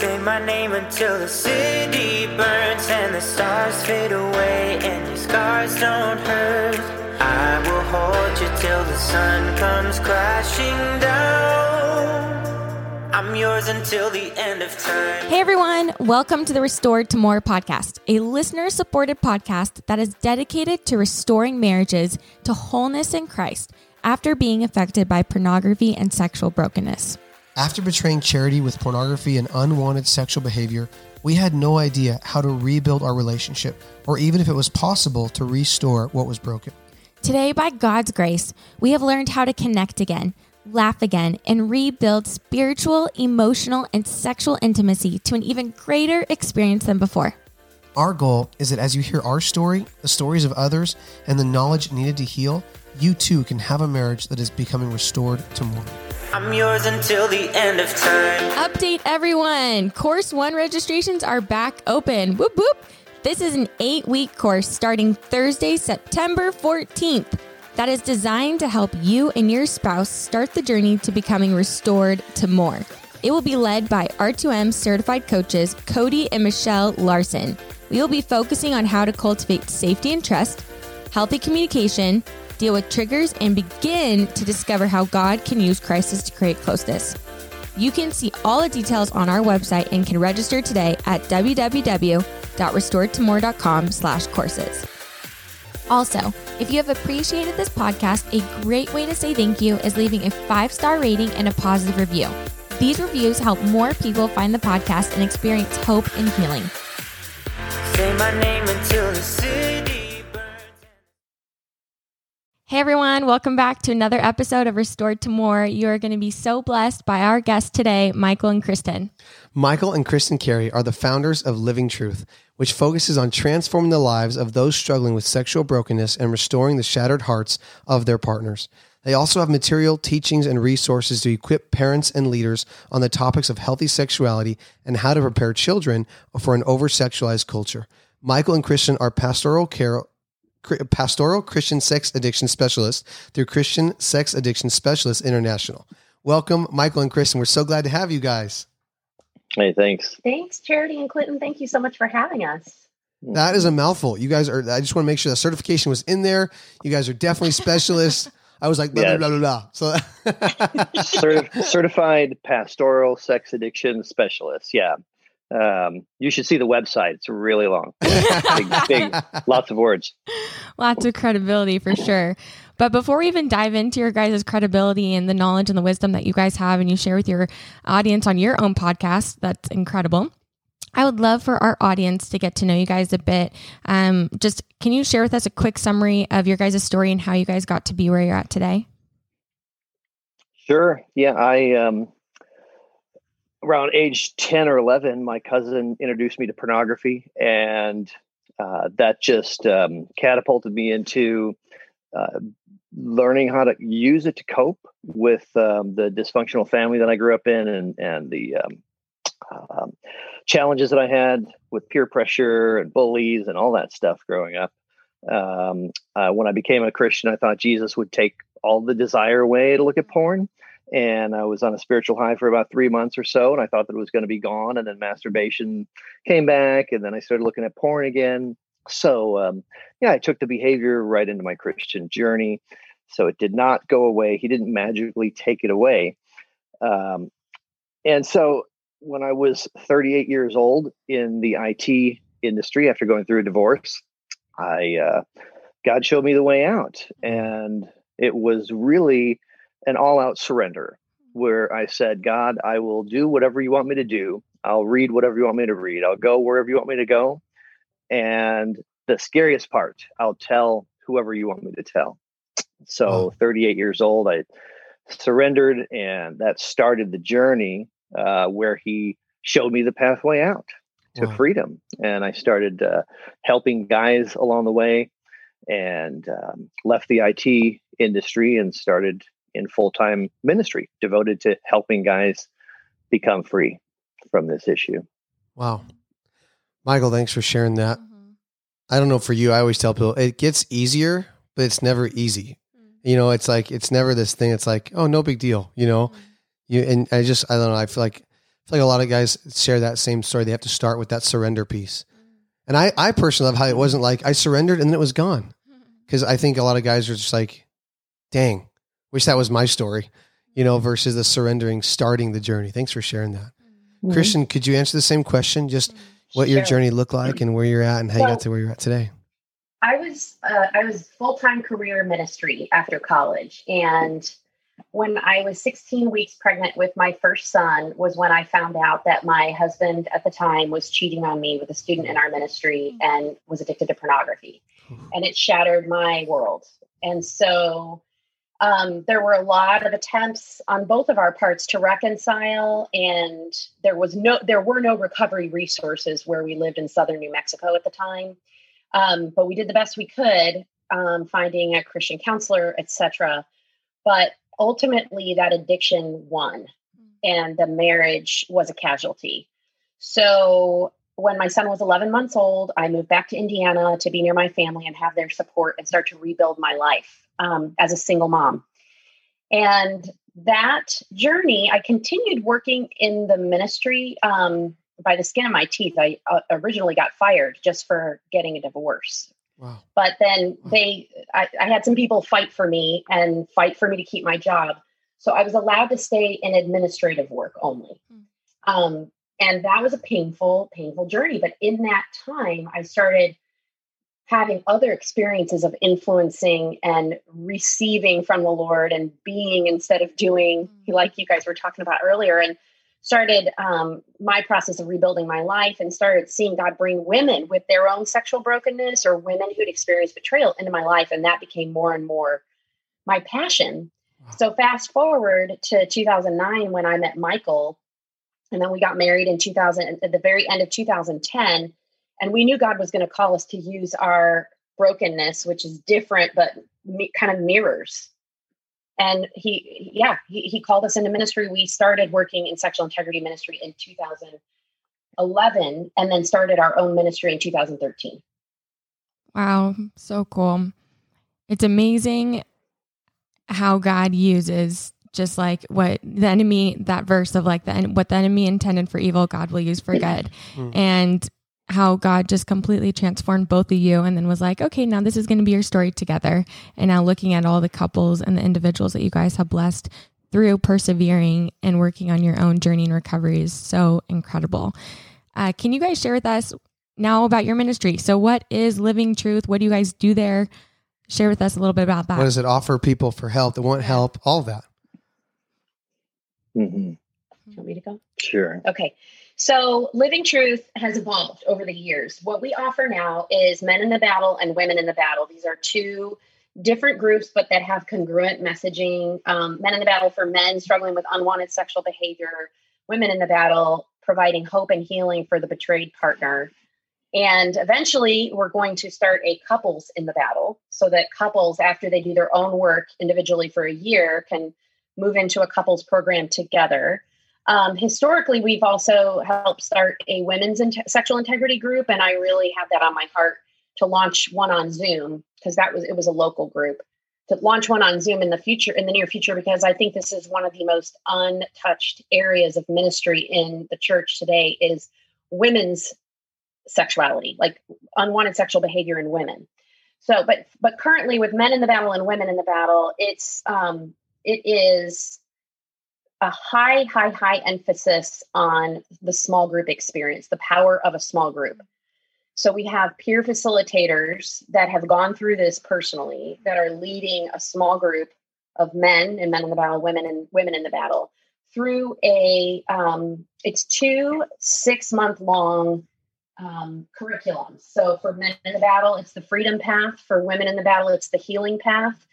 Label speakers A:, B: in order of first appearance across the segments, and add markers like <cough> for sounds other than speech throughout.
A: Say my name until the city burns and the stars fade away and your scars don't hurt. I will hold you till the sun comes crashing down. I'm yours until the end of time.
B: Hey everyone, welcome to the Restored to More podcast, a listener supported podcast that is dedicated to restoring marriages to wholeness in Christ after being affected by pornography and sexual brokenness.
C: After betraying charity with pornography and unwanted sexual behavior, we had no idea how to rebuild our relationship or even if it was possible to restore what was broken.
B: Today, by God's grace, we have learned how to connect again, laugh again, and rebuild spiritual, emotional, and sexual intimacy to an even greater experience than before.
C: Our goal is that as you hear our story, the stories of others, and the knowledge needed to heal, you too can have a marriage that is becoming restored to more.
A: I'm yours until the end of time.
B: Update everyone! Course 1 registrations are back open. Whoop whoop! This is an eight week course starting Thursday, September 14th that is designed to help you and your spouse start the journey to becoming restored to more. It will be led by R2M certified coaches Cody and Michelle Larson. We will be focusing on how to cultivate safety and trust, healthy communication, deal with triggers, and begin to discover how God can use crisis to create closeness. You can see all the details on our website and can register today at www.restoredtomore.com slash courses. Also, if you have appreciated this podcast, a great way to say thank you is leaving a five-star rating and a positive review. These reviews help more people find the podcast and experience hope and healing.
A: Say my name until the city.
B: Hey everyone, welcome back to another episode of Restored to More. You are going to be so blessed by our guests today, Michael and Kristen.
C: Michael and Kristen Carey are the founders of Living Truth, which focuses on transforming the lives of those struggling with sexual brokenness and restoring the shattered hearts of their partners. They also have material, teachings, and resources to equip parents and leaders on the topics of healthy sexuality and how to prepare children for an over sexualized culture. Michael and Kristen are pastoral care. Pastoral Christian Sex Addiction specialist through Christian Sex Addiction Specialists International. Welcome, Michael and Kristen. We're so glad to have you guys.
D: Hey, thanks.
E: Thanks, Charity and Clinton. Thank you so much for having us.
C: That is a mouthful. You guys are, I just want to make sure that certification was in there. You guys are definitely <laughs> specialists. I was like, blah,
D: Yes.
C: blah, blah, blah, blah. So, <laughs>
D: Certi- certified pastoral sex addiction specialist. Yeah. Um, you should see the website. It's really long. <laughs> big, big, lots of words.
B: Lots of credibility for sure. But before we even dive into your guys' credibility and the knowledge and the wisdom that you guys have and you share with your audience on your own podcast, that's incredible. I would love for our audience to get to know you guys a bit. Um, just can you share with us a quick summary of your guys' story and how you guys got to be where you're at today?
D: Sure. Yeah. I, um, around age 10 or 11, my cousin introduced me to pornography, and uh, that just um, catapulted me into uh, learning how to use it to cope with um, the dysfunctional family that I grew up in and, and the um, um, challenges that I had with peer pressure and bullies and all that stuff growing up. Um, uh, when I became a Christian, I thought Jesus would take all the desire away to look at porn and I was on a spiritual high for about three months or so, and I thought that it was going to be gone. And then masturbation came back, and then I started looking at porn again. So, um, yeah, I took the behavior right into my Christian journey. So it did not go away. He didn't magically take it away. Um, and so when I was 38 years old in the IT industry after going through a divorce, I uh, God showed me the way out, and it was really an all out surrender where I said, God, I will do whatever you want me to do. I'll read whatever you want me to read. I'll go wherever you want me to go. And the scariest part, I'll tell whoever you want me to tell. So,
C: Wow.
D: 38 years old, I surrendered, and that started the journey uh, where he showed me the pathway out to
C: Wow.
D: freedom. And I started uh, helping guys along the way and um, left the IT industry and started in full time ministry devoted to helping guys become free from this issue.
C: wow. Michael, thanks for sharing that. Mm-hmm. I don't know for you, I always tell people it gets easier, but it's never easy. Mm. You know, it's like it's never this thing. It's like, oh, no big deal. You know, mm. you and I just I don't know. I feel like feel like a lot of guys share that same story. They have to start with that surrender piece. Mm. And I, I personally love how it wasn't like I surrendered and then it was gone. <laughs> Because I think a lot of guys are just like, dang, wish that was my story, you know, versus the surrendering, starting the journey. Thanks for sharing that.
E: Mhm.
C: Kristen, could you answer the same question? Just what your journey looked like and where you're at and how you got to where you're at today.
E: I was uh, I was full time career ministry after college, and when I was 16 weeks pregnant with my first son, was when I found out that my husband at the time was cheating on me with a student in our ministry and was addicted to pornography, and it shattered my world. And so um, there were a lot of attempts on both of our parts to reconcile, and there was no there were no recovery resources where we lived in southern New Mexico at the time. Um, but we did the best we could, um, finding a Christian counselor, etc. But ultimately, that addiction won, and the marriage was a casualty. So when my son was 11 months old, I moved back to Indiana to be near my family and have their support and start to rebuild my life um, as a single mom. And that journey, I continued working in the ministry um, by the skin of my teeth. I uh, originally got fired just for getting a divorce.
C: Wow.
E: But then they, I, I had some people fight for me and fight for me to keep my job. So I was allowed to stay in administrative work only. Um, and that was a painful, painful journey. But in that time, I started having other experiences of influencing and receiving from the Lord and being instead of doing, like you guys were talking about earlier. And started um, my process of rebuilding my life and started seeing God bring women with their own sexual brokenness or women who'd experienced betrayal into my life. And that became more and more my passion. So fast forward to 2009 when I met Michael, and then we got married in 2000 at the very end of 2010, and we knew God was going to call us to use our brokenness, which is different but mi- kind of mirrors. And he, yeah, he, he called us into ministry. We started working in sexual integrity ministry in 2011, and then started our own ministry in 2013.
B: Wow, so cool. It's amazing how God uses just like what the enemy that verse of like the what the enemy intended for evil God will use for good.
C: Mm.
B: And how God just completely transformed both of you and then was like, okay, now this is going to be your story together. And now looking at all the couples and the individuals that you guys have blessed through persevering and working on your own journey and recovery is so incredible. Uh, can you guys share with us now about your ministry? So, what is Living Truth? What do you guys do there? Share with us a little bit about that.
C: What does it offer people for help that want help? All of that.
D: Hmm
E: You want me to go?
D: Sure.
E: Okay. So Living Truth has evolved over the years. What we offer now is Men in the Battle and Women in the Battle. These are two different groups, but that have congruent messaging. Um, men in the Battle for men struggling with unwanted sexual behavior, Women in the Battle providing hope and healing for the betrayed partner. And eventually, we're going to start a couples in the battle so that couples, after they do their own work individually for a year, can move into a couples program together. Um, historically, we've also helped start a women's inte- sexual integrity group, and I really have that on my heart to launch one on Zoom because that was it was a local group to launch one on Zoom in the future in the near future because I think this is one of the most untouched areas of ministry in the church today is women's sexuality, like unwanted sexual behavior in women. So, but but currently with men in the battle and women in the battle, it's um, it is a high, high, high emphasis on the small group experience, the power of a small group. So we have peer facilitators that have gone through this personally that are leading a small group of men and men in the battle, women and women in the battle through a um, it's two six month long um, curriculums. So for men in the battle, it's the freedom path. For women in the battle, it's the healing path.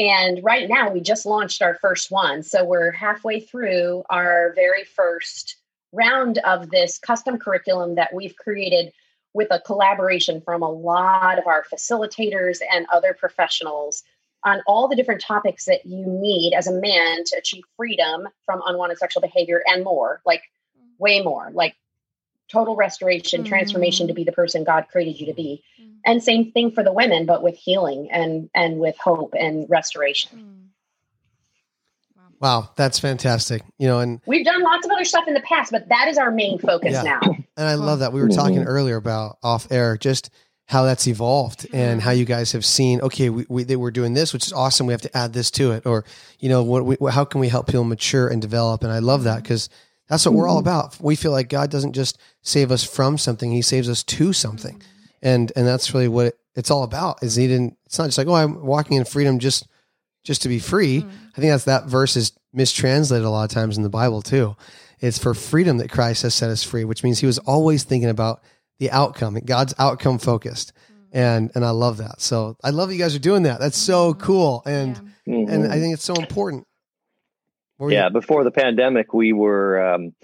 E: And right now, we just launched our first one. So we're halfway through our very first round of this custom curriculum that we've created with a collaboration from a lot of our facilitators and other professionals on all the different topics that you need as a man to achieve freedom from unwanted sexual behavior and more, like mm-hmm. way more, like total restoration, transformation to be the person God created you to be. And same thing for the women, but with healing and and with hope and restoration.
C: Wow, that's fantastic. You know, and
E: we've done lots of other stuff in the past, but that is our main focus
C: Yeah.
E: now. <laughs>
C: and I love that we were talking
D: Mhm.
C: earlier about off air just how that's evolved and how you guys have seen okay we, we they were doing this which is awesome we have to add this to it or you know what we, how can we help people mature and develop and I love that because that's what we're all mm-hmm. about we feel like God doesn't just save us from something he saves us to something mm-hmm. and and that's really what it, it's all about is he didn't it's not just like oh I'm walking in freedom just just to be free mm-hmm. I think that's that verse is mistranslated a lot of times in the Bible too it's for freedom that Christ has set us free, which means he was always thinking about the outcome. God's outcome focused. And and I love that. So I love that you guys are doing that. That's so cool. And
D: Mhm.
C: and I think it's so important. Were you-
D: yeah before the pandemic we were um,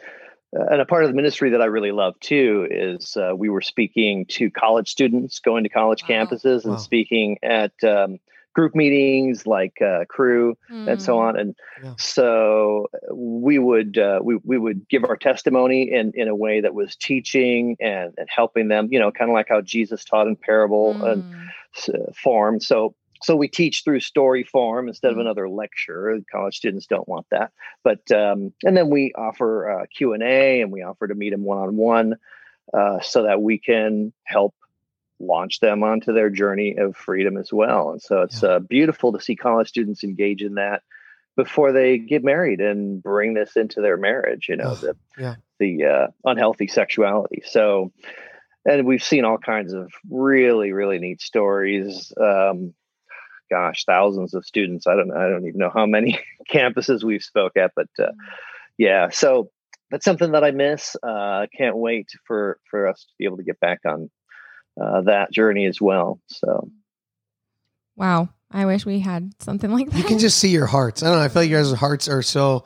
D: and a part of the ministry that i really love too is uh, we were speaking to college students going to college
B: Wow.
D: campuses and
C: Wow.
D: speaking at um, group meetings like uh, Cru and so on and
C: Yeah.
D: so uh, we would uh, we, we would give our testimony in in a way that was teaching and, and helping them you know kind of like how jesus taught in parable and
B: Mm.
D: s- uh, form. So so we teach through story form instead of
B: Mhm.
D: another lecture. College students don't want that, but um, and then we offer uh, Q and we offer to meet them one on one, so that we can help launch them onto their journey of freedom as well. And so it's uh, beautiful to see college students engage in that before they get married and bring this into their marriage. You know the
C: yeah.
D: the uh, unhealthy sexuality. So and we've seen all kinds of really really neat stories um, gosh thousands of students i don't i don't even know how many <laughs> campuses we've spoke at but uh, yeah so that's something that i miss uh can't wait for for us to be able to get back on uh, that journey as well so
B: Wow. I wish we had something like that.
C: you can just see your hearts. I don't know. I feel like your guys' hearts are so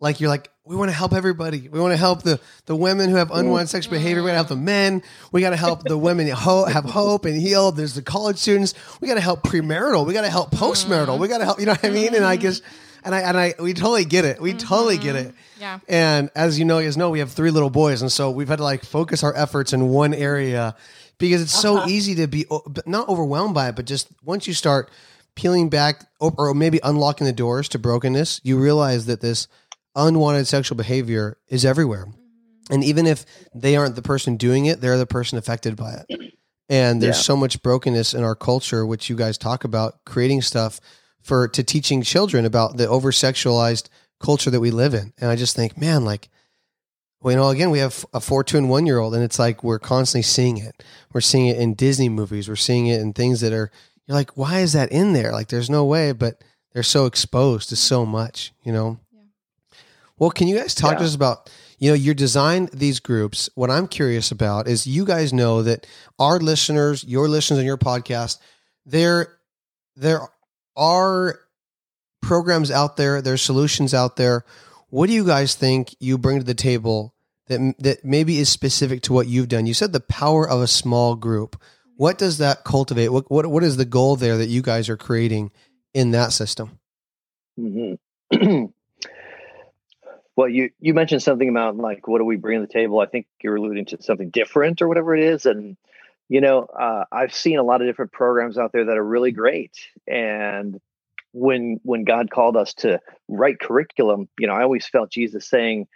C: like you're like, we want to help everybody. We want to help the the women who have unwanted mm. sexual behavior. We got to help the men. We got to help the women <laughs> ho- have hope and heal. There's the college students. We got to help premarital. We got to help postmarital. Mm. We got to help. You know what I mean? And I mm. guess, and I and I we totally get it. We mm-hmm. totally get it.
B: yeah.
C: And as you know, you guys know, we have three little boys, and so we've had to like focus our efforts in one area because it's so uh-huh. easy to be not overwhelmed by it, but just once you start peeling back or maybe unlocking the doors to brokenness, you realize that this unwanted sexual behavior is everywhere. Mm-hmm. And even if they aren't the person doing it, they're the person affected by it. And there's
D: Yeah.
C: so much brokenness in our culture, which you guys talk about, creating stuff for to teaching children about the over sexualized culture that we live in. And I just think, man, like, well, you know, again, we have a four, two, and one year old, and it's like we're constantly seeing it. We're seeing it in Disney movies. We're seeing it in things that are, you're like, why is that in there? Like, there's no way, but they're so exposed to so much, you know? Well, can you guys talk to us about, you know, you design these groups. What I'm curious about is you guys know that our listeners, your listeners on your podcast, there, there are programs out there, there's solutions out there. What do you guys think you bring to the table that that maybe is specific to what you've done? You said the power of a small group. What does that cultivate? What what what is the goal there that you guys are creating in that system?
D: hmm <clears throat> well, you you mentioned something about like what do we bring to the table? I think you're alluding to something different or whatever it is, and you know, uh, I've seen a lot of different programs out there that are really great. And when when God called us to write curriculum, you know, I always felt Jesus saying,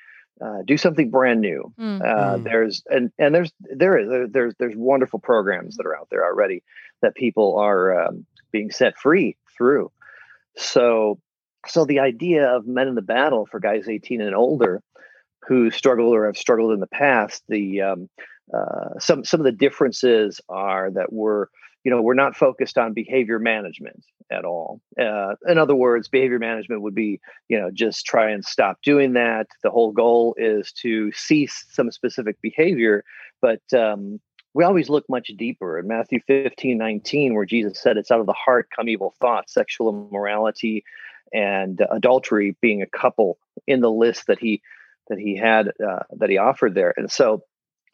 D: uh, "Do something brand new."
B: Mm.
D: Uh,
C: Mm.
D: There's and and there's there is there, there's there's wonderful programs that are out there already that people are um, being set free through. So so the idea of men in the battle for guys 18 and older who struggle or have struggled in the past, the um, uh, some some of the differences are that we're you know we're not focused on behavior management at all. Uh, in other words, behavior management would be you know just try and stop doing that. The whole goal is to cease some specific behavior, but um, we always look much deeper in Matthew 15, 19, where Jesus said, It's out of the heart come evil thoughts, sexual immorality, and adultery being a couple in the list that he that he had uh, that he offered there. And so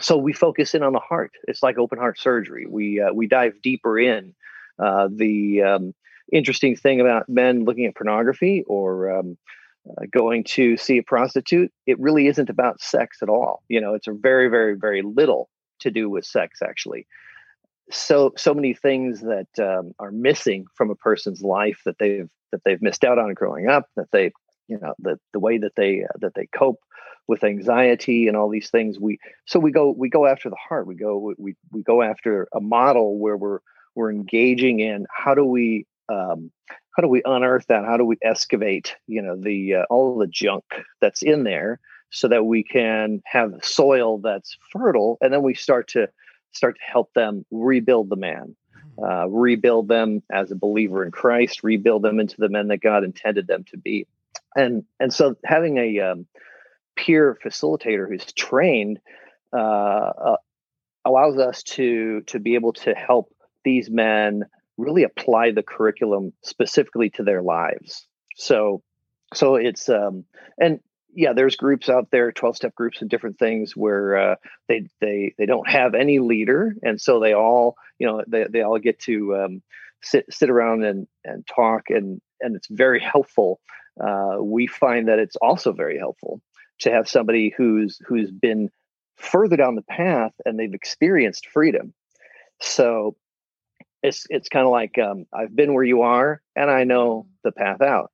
D: so we focus in on the heart. It's like open heart surgery. We uh, we dive deeper in. Uh, the um, interesting thing about men looking at pornography or um, uh, going to see a prostitute, it really isn't about sex at all. You know, it's a very, very, very little to do with sex actually. So so many things that um, are missing from a person's life that they've that they've missed out on growing up, that they you know the the way that they uh, that they cope with anxiety and all these things we so we go we go after the heart we go we we go after a model where we're we're engaging in how do we um, how do we unearth that how do we excavate you know the uh, all the junk that's in there so that we can have soil that's fertile and then we start to start to help them rebuild the man. Uh, rebuild them as a believer in christ rebuild them into the men that god intended them to be and and so having a um, peer facilitator who's trained uh, uh, allows us to to be able to help these men really apply the curriculum specifically to their lives. So so it's um and yeah there's groups out there 12 step groups and different things where uh, they they they don't have any leader and so they all you know they, they all get to um, sit sit around and and talk and and it's very helpful uh, we find that it's also very helpful to have somebody who's who's been further down the path and they've experienced freedom. So it's it's kind of like um, I've been where you are and I know mm-hmm. the path out,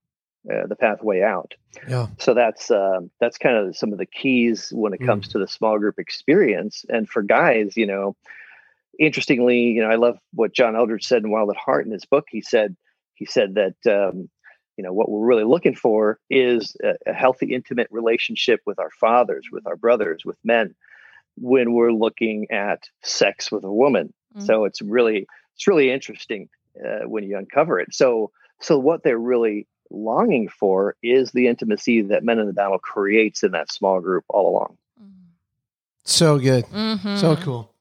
D: uh, the pathway out.
C: Yeah.
D: So that's uh, that's kind of some of the keys when it comes mm. to the small group experience. And for guys, you know, interestingly, you know, I love what John Eldredge said in Wild at Heart in his book. He said he said that um, you know what we're really looking for is a, a, healthy intimate relationship with our fathers with our brothers with men when we're looking at sex with a woman mm-hmm. so it's really it's really interesting uh, when you uncover it so so what they're really longing for is the intimacy that men in the battle creates in that small group all along.
C: So good. Mm-hmm. so cool.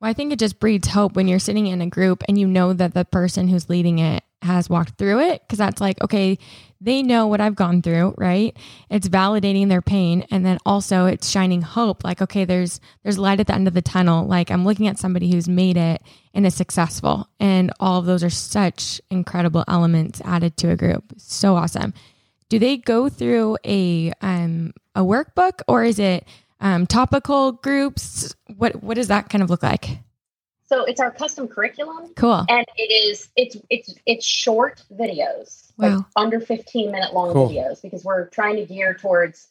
B: Well, I think it just breeds hope when you're sitting in a group and you know that the person who's leading it has walked through it because that's like okay they know what i've gone through right? It's validating their pain and then also it's shining hope like okay there's there's light at the end of the tunnel. Like i'm looking at somebody who's made it and is successful. And all of those are such incredible elements added to a group. So awesome. Do they go through a um a workbook or is it um topical groups? What what does that kind of look like?
E: So it's our custom curriculum.
B: Cool.
E: And it is it's it's it's short videos, wow. like under 15 minute long cool. videos because we're trying to gear towards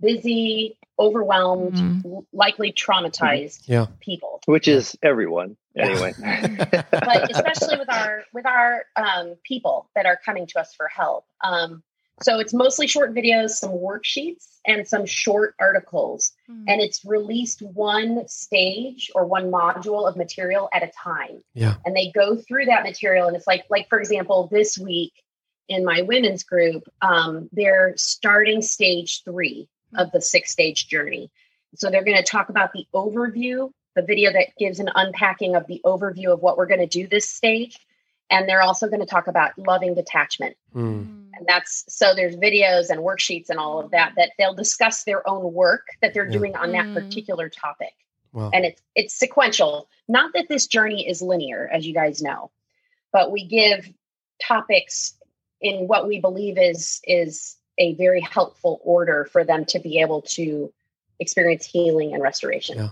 E: busy, overwhelmed, mm-hmm. likely traumatized
C: yeah.
E: people.
D: Which is everyone anyway. <laughs>
E: but especially with our with our um, people that are coming to us for help. Um, so it's mostly short videos, some worksheets, and some short articles. Mm. And it's released one stage or one module of material at a time.
C: Yeah.
E: And they go through that material. And it's like, like for example, this week in my women's group, um, they're starting stage three mm. of the six stage journey. So they're going to talk about the overview, the video that gives an unpacking of the overview of what we're going to do this stage and they're also going to talk about loving detachment mm. and that's so there's videos and worksheets and all of that that they'll discuss their own work that they're yeah. doing on that hmm. particular topic wow. and it's it's sequential not that this journey is linear as you guys know but we give topics in what we believe is is a very helpful order for them to be able to experience healing and restoration
C: yeah.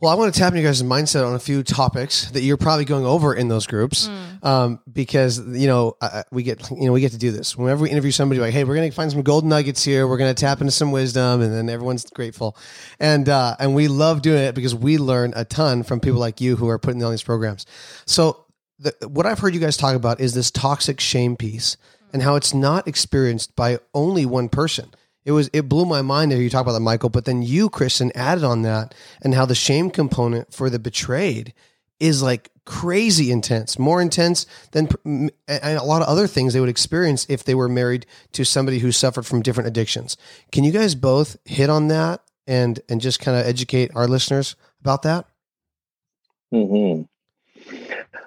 C: Well, I want to tap into you guys' mindset on a few topics that you're probably going over in those groups, mm. um, because you know we get you know we get to do this whenever we interview somebody. Like, hey, we're going to find some gold nuggets here. We're going to tap into some wisdom, and then everyone's grateful, and uh, and we love doing it because we learn a ton from people like you who are putting on these programs. So, the, what I've heard you guys talk about is this toxic shame piece, and how it's not experienced by only one person it was it blew my mind to hear you talk about that, Michael. But then you, Kristen, added on that and how the shame component for the betrayed is like crazy intense, more intense than and a lot of other things they would experience if they were married to somebody who suffered from different addictions. Can you guys both hit on that and and just kind of educate our listeners about that?
D: Hmm.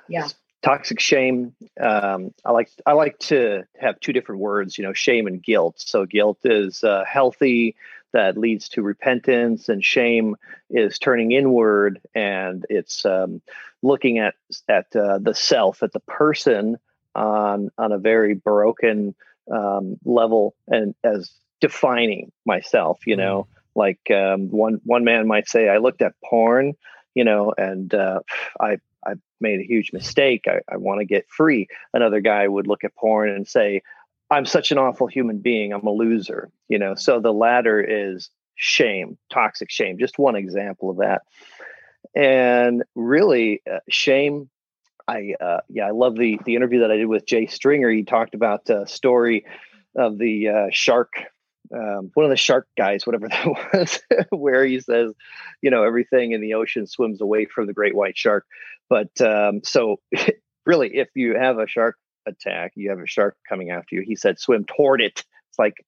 E: Yeah
D: toxic shame um, i like i like to have two different words you know shame and guilt so guilt is uh, healthy that leads to repentance and shame is turning inward and it's um, looking at at uh, the self at the person on on a very broken um, level and as defining myself you know mm-hmm. like um, one one man might say i looked at porn you know and uh, i I made a huge mistake. I, I want to get free. Another guy would look at porn and say, I'm such an awful human being. I'm a loser, you know. So the latter is shame, toxic shame. Just one example of that. And really, uh, shame. I uh, yeah, I love the the interview that I did with Jay Stringer. He talked about a story of the uh, shark, um, one of the shark guys, whatever <laughs> that was, where he says, you know, everything in the ocean swims away from the great white shark. But um, so, <laughs> really, if you have a shark attack, you have a shark coming after you. He said, swim toward it. It's like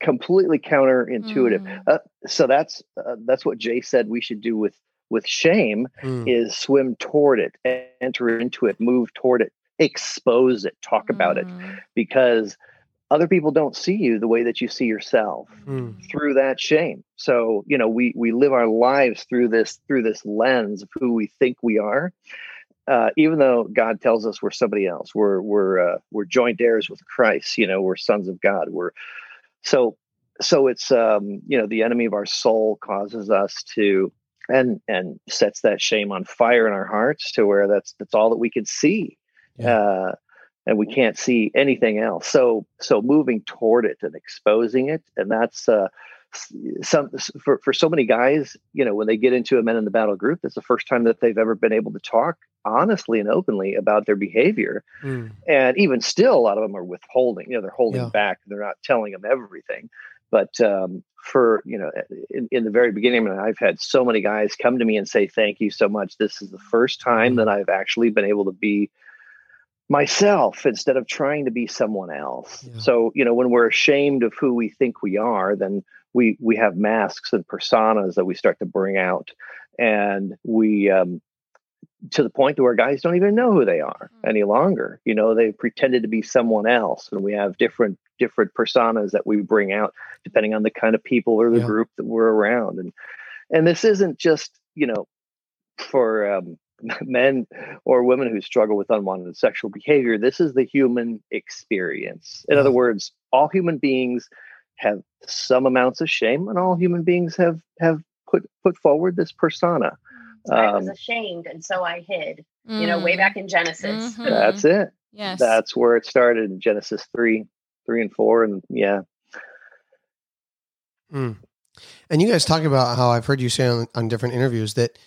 D: completely counterintuitive. Mm. Uh, so that's uh, that's what Jay said we should do with with shame mm. is swim toward it, enter into it, move toward it, expose it, talk mm. about it, mm. because other people don't see you the way that you see yourself mm. through that shame. So you know we we live our lives through this through this lens of who we think we are uh, even though God tells us we're somebody else, we're we're uh, we're joint heirs with Christ. You know, we're sons of God. We're so so it's um, you know the enemy of our soul causes us to and and sets that shame on fire in our hearts to where that's that's all that we can see. Yeah. Uh, and we can't see anything else. So so moving toward it and exposing it, and that's uh, some for, for so many guys you know when they get into a men in the battle group that's the first time that they've ever been able to talk honestly and openly about their behavior mm. and even still a lot of them are withholding you know they're holding yeah. back they're not telling them everything but um, for you know in, in, the very beginning I mean, i've had so many guys come to me and say thank you so much this is the first time mm. that i've actually been able to be myself instead of trying to be someone else yeah. so you know when we're ashamed of who we think we are then we we have masks and personas that we start to bring out and we um, to the point to where guys don't even know who they are mm. any longer you know they pretended to be someone else and we have different different personas that we bring out depending on the kind of people or the yeah. group that we're around and and this isn't just you know for um, <laughs> men or women who struggle with unwanted sexual behavior this is the human experience in other words all human beings have some amounts of shame, and all human beings have have put put forward this persona.
E: Um, I was um, ashamed, and so I hid. Mm. You know, way back in Genesis.
D: Mm-hmm. That's it.
B: Yes,
D: that's where it started in Genesis three, three and four, and yeah.
C: Mm. And you guys talk about how I've heard you say on, on different interviews that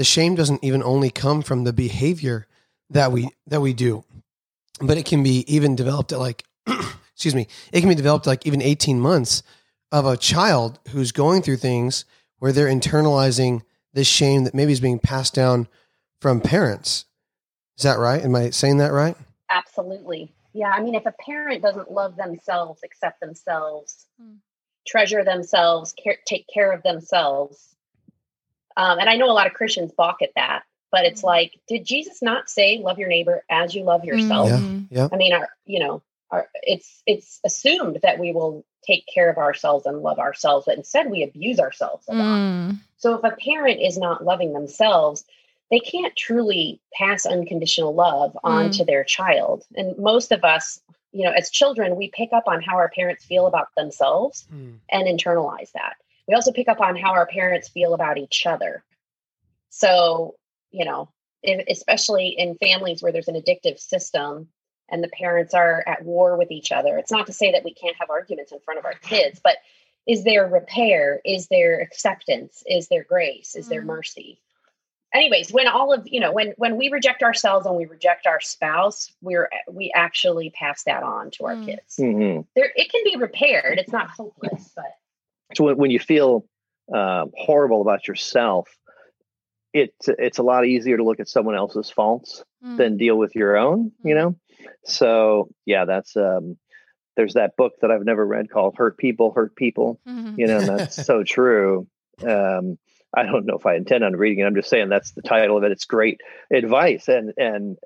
C: the shame doesn't even only come from the behavior that we that we do, but it can be even developed at like <clears throat> excuse me, it can be developed like even 18 months of a child who's going through things where they're internalizing this shame that maybe is being passed down from parents. Is that right? Am I saying that right?
E: Absolutely. Yeah. I mean, if a parent doesn't love themselves, accept themselves, hmm. treasure themselves, care, take care of themselves, um, and I know a lot of Christians balk at that, but it's hmm. like, did Jesus not say, love your neighbor as you love yourself?
C: Yeah. yeah. I
E: mean, our, you know, our, it's it's assumed that we will take care of ourselves and love ourselves, but instead we abuse ourselves a lot. Mm. So if a parent is not loving themselves, they can't truly pass unconditional love on mm. to their child. And most of us, you know, as children, we pick up on how our parents feel about themselves mm. and internalize that. We also pick up on how our parents feel about each other. So, you know, if, especially in families where there's an addictive system, and the parents are at war with each other. It's not to say that we can't have arguments in front of our kids, but is there repair? Is there acceptance? Is there grace? Is there mm. mercy? Anyways, when all of you know, when when we reject ourselves and we reject our spouse, we're we actually pass that on to our mm. kids. Mm-hmm. There, it can be repaired. It's not hopeless, but
D: so when, when you feel uh, horrible about yourself, it's it's a lot easier to look at someone else's faults mm. than deal with your own. You mm. know, so yeah, that's um, there's that book that I've never read called "Hurt People, Hurt People." Mm-hmm. You know, and that's so <laughs> true. Um, I don't know if I intend on reading it. I'm just saying that's the title of it. It's great advice and and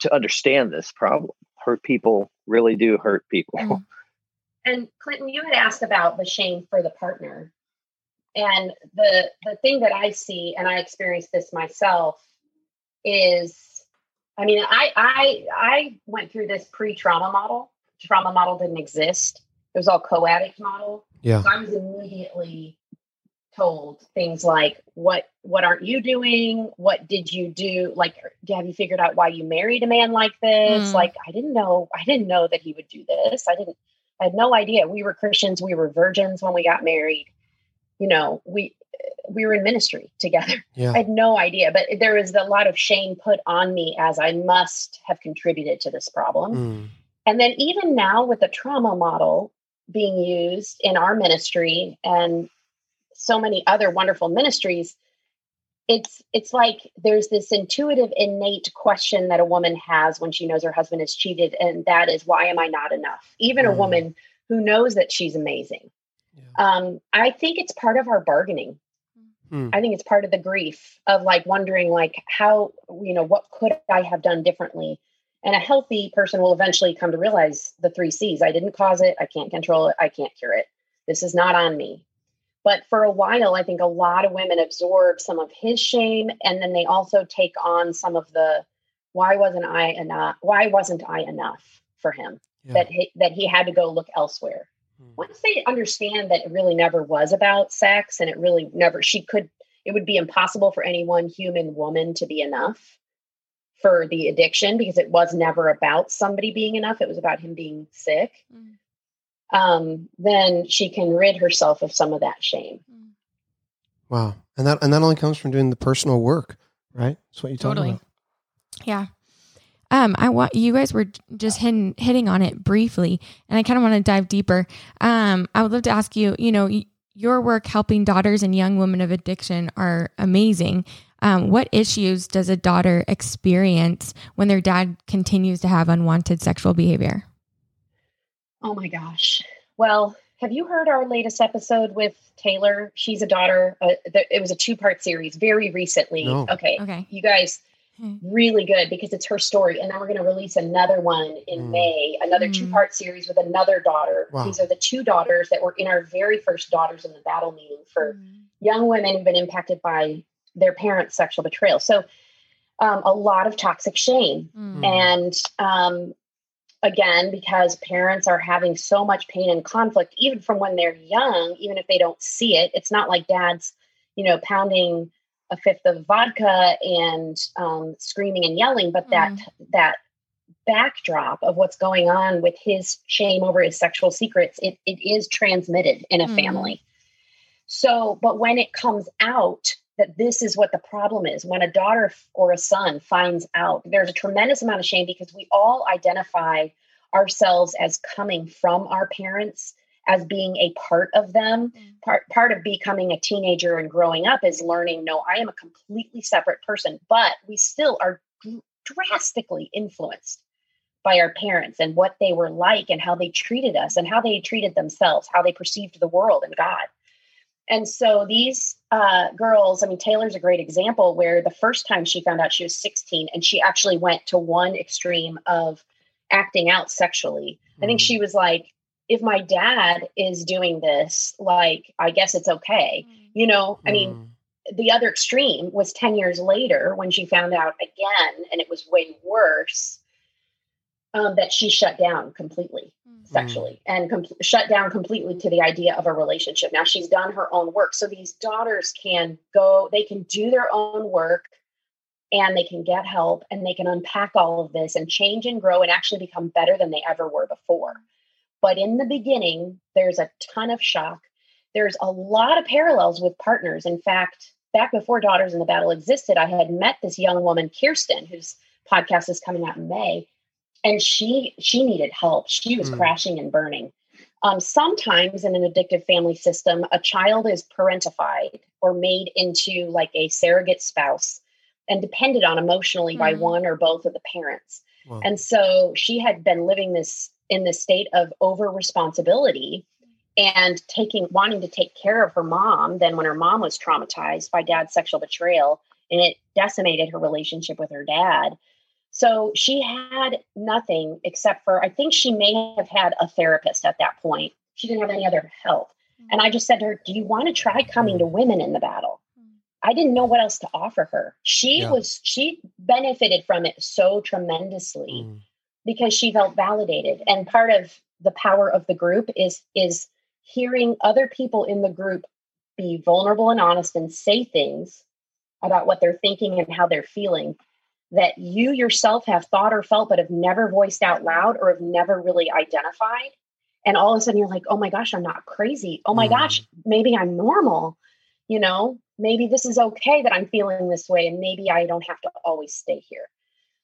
D: to understand this problem. Hurt people really do hurt people. Mm.
E: And Clinton, you had asked about the shame for the partner. And the the thing that I see, and I experienced this myself, is I mean, I I I went through this pre-trauma model. Trauma model didn't exist. It was all co-addict model.
C: Yeah.
E: So I was immediately told things like what what aren't you doing what did you do like have you figured out why you married a man like this
B: Mm.
E: like i didn't know i didn't know that he would do this i didn't i had no idea. We were christians. We were virgins when we got married. You know we we were in ministry together. <laughs>
C: Yeah.
E: i had no idea but there was a lot of shame put on me as i must have contributed to this problem.
C: Mm.
E: and then even now with the trauma model being used in our ministry and so many other wonderful ministries, it's it's like there's this intuitive innate question that a woman has when she knows her husband is cheated and that is why am I not enough? Even a
C: Mm.
E: woman who knows that she's amazing.
C: Yeah.
E: Um, I think it's part of our bargaining.
C: Hmm.
E: I think it's part of the grief of like wondering like how you know what could I have done differently and a healthy person will eventually come to realize the three C's. I didn't cause it. I can't control it. I can't cure it. This is not on me. But for a while, I think a lot of women absorb some of his shame, and then they also take on some of the why wasn't I enough? Why wasn't I enough for him?
C: Yeah.
E: That he, that he had to go look elsewhere.
C: Hmm.
E: Once they understand that it really never was about sex, and it really never she could, it would be impossible for any one human woman to be enough for the addiction because it was never about somebody being enough. It was about him being sick
B: Mm.
E: Um, then she can rid herself of some of that shame.
C: Wow. And that and that only comes from doing the personal work, right? That's what you talk
B: Totally.
C: about.
B: Yeah. Um, I want you guys were just hitting hitting on it briefly, and I kind of want to dive deeper. Um, I would love to ask you. You know, y- your work helping daughters and young women of addiction are amazing. Um, what issues does a daughter experience when their dad continues to have unwanted sexual behavior?
E: Oh my gosh. Well, have you heard our latest episode with Taylor? She's a daughter. Uh, th- it was a two part series very recently.
C: No.
E: Okay.
B: Okay.
E: You guys,
B: Hmm.
E: really good because it's her story. And then we're going to release another one in
C: Mm.
E: May, another
B: Mm.
E: two part series with another daughter.
C: Wow.
E: These are the two daughters that were in our very first Daughters in the Battle meeting for young women who've been impacted by their parents' sexual betrayal. So, um, a lot of toxic shame.
B: Mm.
E: And um, again, because parents are having so much pain and conflict, even from when they're young, even if they don't see it, it's not like dad's, you know, pounding a fifth of vodka and um, screaming and yelling, but that that backdrop of what's going on with his shame over his sexual secrets, it, it is transmitted in a
B: Mhm.
E: family. So, but when it comes out that this is what the problem is, when a daughter or a son finds out, there's a tremendous amount of shame because we all identify ourselves as coming from our parents, as being a part of them.
B: Mm.
E: Part part of becoming a teenager and growing up is learning, no, I am a completely separate person, but we still are drastically influenced by our parents and what they were like and how they treated us and how they treated themselves, how they perceived the world and God. And so these uh, girls, I mean, Taylor's a great example where the first time she found out she was 16 and she actually went to one extreme of acting out sexually. I think
C: Mm.
E: she was like, if my dad is doing this, like, I guess it's okay. You know, I mean,
C: Mm.
E: the other extreme was 10 years later when she found out again and it was way worse um, that she shut down completely sexually and com- shut down completely to the idea of a relationship. Now she's done her own work so these daughters can go they can do their own work and they can get help and they can unpack all of this and change and grow and actually become better than they ever were before. But in the beginning there's a ton of shock. There's a lot of parallels with partners. In fact back before daughters in the battle existed i had met this young woman kirsten whose podcast is coming out in may and she she needed help she was
C: Mm.
E: crashing and burning um, sometimes in an addictive family system a child is parentified or made into like a surrogate spouse and depended on emotionally by
B: Mm.
E: one or both of the parents
C: Wow.
E: and so she had been living this in this state of over responsibility and taking wanting to take care of her mom then when her mom was traumatized by dad's sexual betrayal and it decimated her relationship with her dad so she had nothing except for i think she may have had a therapist at that point she didn't have any other help and i just said to her do you want to try coming to women in the battle I didn't know what else to offer her. She
C: Yeah.
E: was she benefited from it so tremendously
C: Mm.
E: because she felt validated and part of the power of the group is is hearing other people in the group be vulnerable and honest and say things about what they're thinking and how they're feeling that you yourself have thought or felt but have never voiced out loud or have never really identified. And all of a sudden you're like oh my gosh i'm not crazy. Oh my mm. gosh maybe i'm normal. You know maybe this is okay that i'm feeling this way and maybe i don't have to always stay here.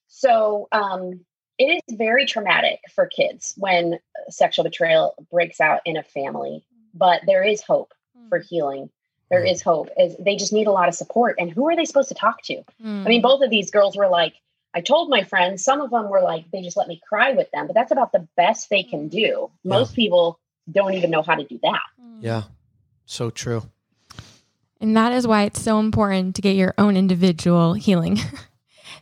E: So um, it is very traumatic for kids when sexual betrayal breaks out in a family but there is hope for mm. healing there is hope is they just need a lot of support. And who are they supposed to talk to? Mm. i mean both of these girls were like i told my friends some of them were like they just let me cry with them but that's about the best they can do. Most yeah. people don't even know how to do that.
C: Yeah. So true.
B: And that is why it's so important to get your own individual healing. <laughs>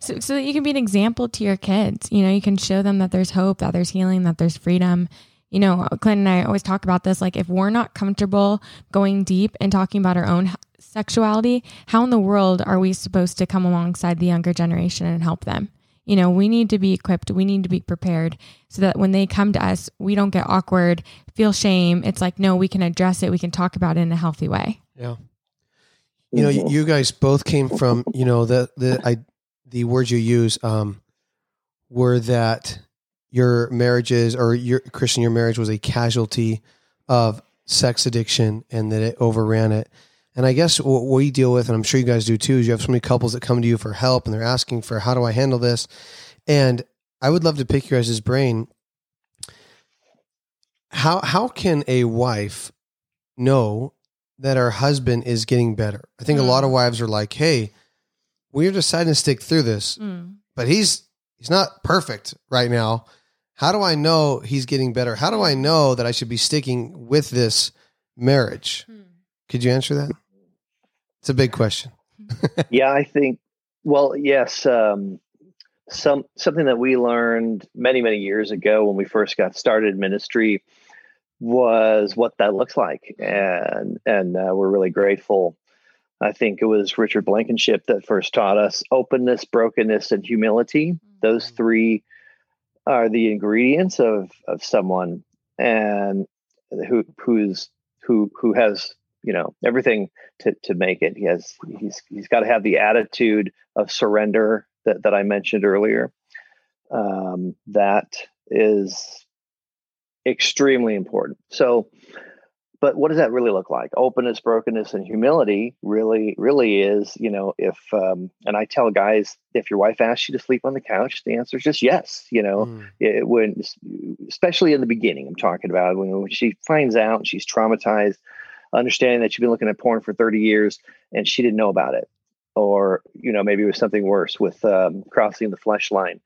B: So, so that you can be an example to your kids. You know you can show them that there's hope that there's healing that there's freedom you know, Clint and I always talk about this. Like, if we're not comfortable going deep and talking about our own sexuality, how in the world are we supposed to come alongside the younger generation and help them? You know, we need to be equipped, we need to be prepared so that when they come to us, we don't get awkward, feel shame. It's like, no, we can address it, we can talk about it in a healthy way.
C: Yeah. You know, you guys both came from, you know, the the I the words you use um were that your marriages or your Christian, your marriage was a casualty of sex addiction and that it overran it. And I guess what we deal with, and I'm sure you guys do too, is you have so many couples that come to you for help and they're asking for how do I handle this? And I would love to pick your guys' brain. How how can a wife know that her husband is getting better? I think mm. a lot of mm. wives are like, hey, we're deciding to stick through this, mm. but he's he's not perfect right now. How do I know he's getting better? How do I know that I should be sticking with this marriage? Hmm. Could you answer that? It's a big question.
D: yeah, I think. Well, yes. Um, some something that we learned many many years ago when we first got started ministry was what that looks like, and and uh, we're really grateful. I think it was Richard Blankenship that first taught us openness, brokenness, and humility. Those mm-hmm. three are the ingredients of of someone and who who's who who has you know everything to to make it. He has he's he's got to have the attitude of surrender that that I mentioned earlier. Um, that is extremely important. So but what does that really look like? Openness brokenness and humility really really is you know if um, and i tell guys if your wife asks you to sleep on the couch the answer is just yes you know? Mm. it, when especially in the beginning i'm talking about when, when she finds out she's traumatized understanding that you've been looking at porn for 30 years and she didn't know about it. Or you know maybe it was something worse with um, crossing the flesh line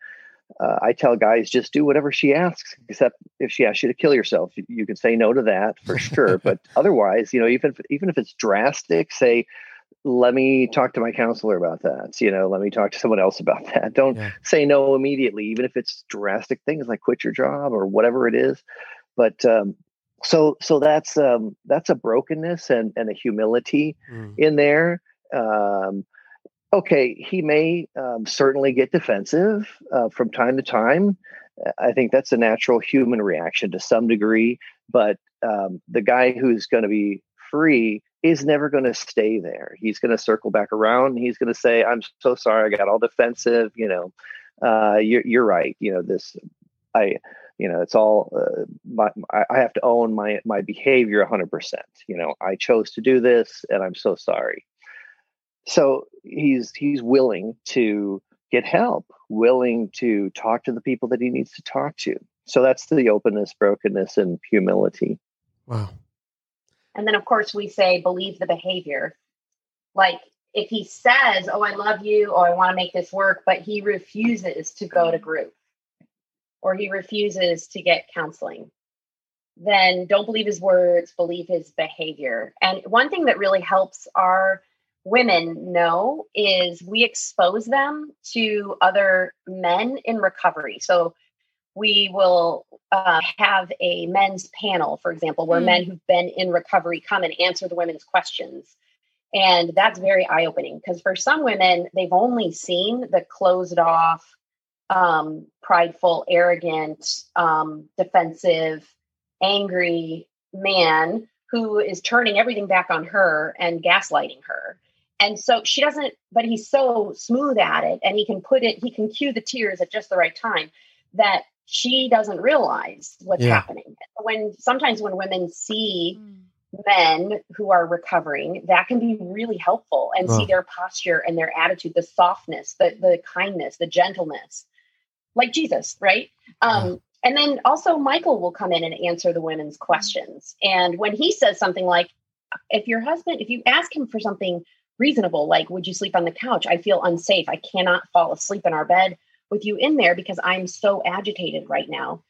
D: uh, I tell guys just do whatever she asks, except if she asks you to kill yourself, you, you can say no to that for sure. <laughs> but otherwise, you know, even if, even if it's drastic, say, let me talk to my counselor about that. You know, let me talk to someone else about that. Don't yeah. say no immediately, even if it's drastic things like quit your job or whatever it is. But um, so so that's um, that's a brokenness and and a humility mm. in there. Um, okay, he may um, certainly get defensive uh, from time to time. I think that's a natural human reaction to some degree, but um, the guy who's going to be free is never going to stay there. He's going to circle back around. He's going to say, "I'm so sorry, I got all defensive." You know, uh, you're you're right. You know this. I you know it's all uh, my, I have to own my my behavior 100%. You know, I chose to do this, and I'm so sorry so he's he's willing to get help willing to talk to the people that he needs to talk to. So that's the openness brokenness and humility.
C: Wow.
E: And then of course we say believe the behavior. Like if he says oh i love you or i want to make this work but he refuses to go to group or he refuses to get counseling then don't believe his words believe his behavior. And one thing that really helps our women know is we expose them to other men in recovery. So we will uh, have a men's panel, for example, where mm. men who've been in recovery come and answer the women's questions. And that's very eye opening because for some women, they've only seen the closed off, um, prideful, arrogant, um, defensive, angry man who is turning everything back on her and gaslighting her. And so she doesn't, but he's so smooth at it and he can put it, he can cue the tears at just the right time that she doesn't realize what's
C: Yeah.
E: happening. When sometimes when women see men who are recovering, that can be really helpful and
C: Wow.
E: see their posture and their attitude, the softness, the the kindness, the gentleness, like Jesus, right? Um, and then also Michael will come in and answer the women's questions. And when he says something like, if your husband, if you ask him for something reasonable, like, would you sleep on the couch? I feel unsafe. I cannot fall asleep in our bed with you in there because I'm so agitated right now.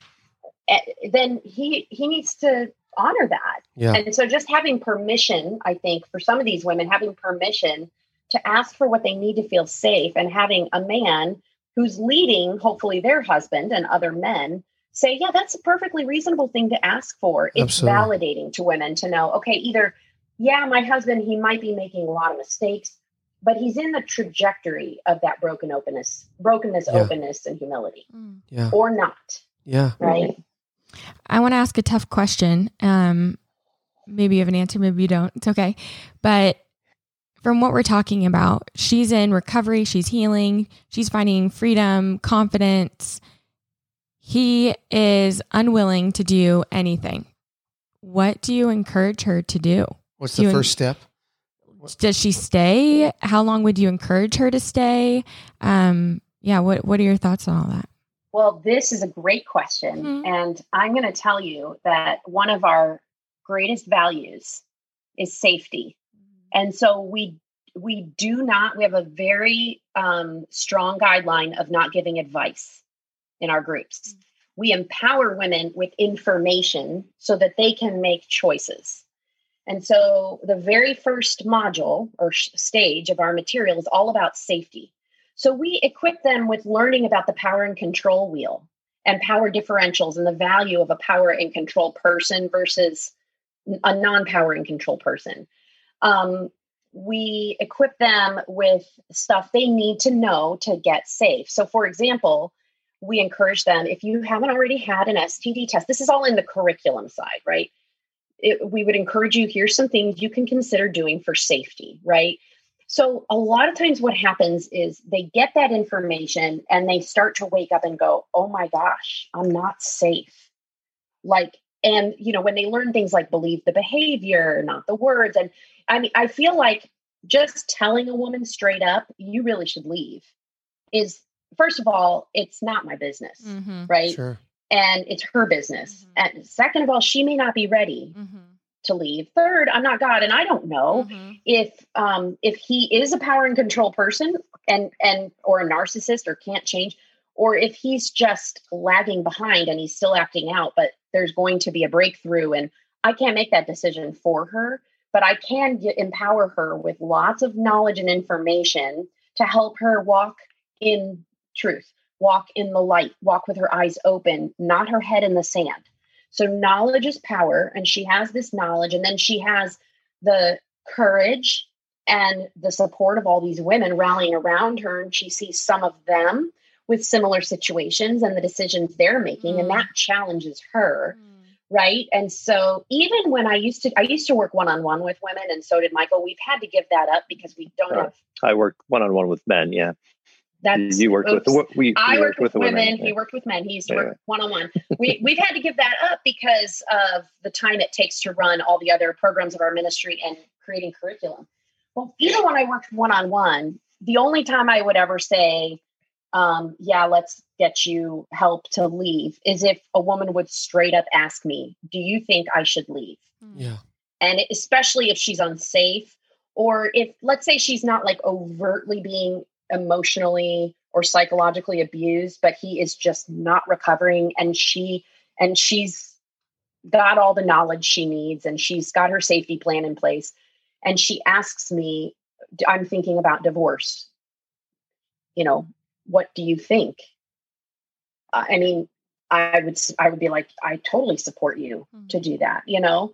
E: Eh, Then he he needs to honor that.
C: Yeah.
E: And so just having permission, I think, for some of these women, having permission to ask for what they need to feel safe and having a man who's leading, hopefully their husband and other men, say, yeah, that's a perfectly reasonable thing to ask for. It's
C: Absolutely.
E: validating to women to know, okay, either, yeah, my husband, he might be making a lot of mistakes, but he's in the trajectory of that broken openness, brokenness,
C: Yeah.
E: openness, and humility,
C: Yeah.
E: or not,
C: Yeah.
E: right?
B: I want to ask a tough question. Um, maybe you have an answer, maybe you don't. It's okay. But from what we're talking about, she's in recovery, she's healing, she's finding freedom, confidence. He is unwilling to do anything. What do you encourage her to do?
C: What's the
B: you-
C: first step?
B: Does she stay? How long would you encourage her to stay? Um, yeah, what what are your thoughts on all that?
E: Well, this is a great question.
B: Mhm.
E: And I'm going to tell you that one of our greatest values is safety. And so we we do not we have a very um, strong guideline of not giving advice in our groups. We empower women with information so that they can make choices. And so the very first module or stage of our material is all about safety. So we equip them with learning about the power and control wheel and power differentials and the value of a power and control person versus a non power and control person. Um, we equip them with stuff they need to know to get safe. So, for example, we encourage them if you haven't already had an STD test, this is all in the curriculum side, right? It, we would encourage you here's some things you can consider doing for safety, right? So, a lot of times, what happens is they get that information and they start to wake up and go, Oh my gosh, I'm not safe. Like, and, you know, when they learn things like believe the behavior, not the words. And I mean, I feel like just telling a woman straight up, you really should leave, is first of all, it's not my business,
B: Mm-hmm.
E: right?
C: Sure.
E: And it's her business.
B: Mhm.
E: And second of all, she may not be ready
B: Mm-hmm.
E: to leave. Third, I'm not God and I don't know if um if he is a power and control person and and or a narcissist or can't change or if he's just lagging behind and he's still acting out but there's going to be a breakthrough and i can't make that decision for her but i can get, empower her with lots of knowledge and information to help her walk in truth walk in the light walk with her eyes open not her head in the sand so knowledge is power and she has this knowledge and then she has the courage and the support of all these women rallying around her and she sees some of them with similar situations and the decisions they're making and
B: Mm.
E: that challenges her right and so even when i used to i used to work one-on-one with women and so did michael we've had to give that up because we don't
D: Sure.
E: have
D: I work one on one with men. Yeah,
E: that's
D: you worked with
E: oops.
D: the we.
E: I
D: we
E: worked with,
D: the
E: women.
D: yeah.
E: He worked with men. He used to
D: Yeah,
E: work one on one. <laughs> We we've had to give that up because of the time it takes to run all the other programs of our ministry and creating curriculum. Well, even when I worked one on one, the only time I would ever say, um, "Yeah, let's get you help to leave," is if a woman would straight up ask me, "Do you think I should leave?"
C: Yeah.
E: and especially if she's unsafe or if let's say she's not like overtly being emotionally or psychologically abused but he is just not recovering. And she and she's got all the knowledge she needs and she's got her safety plan in place. And she asks me i'm thinking about divorce. You know what do you think? Uh, i mean i would i would be like i totally support you to do that you know?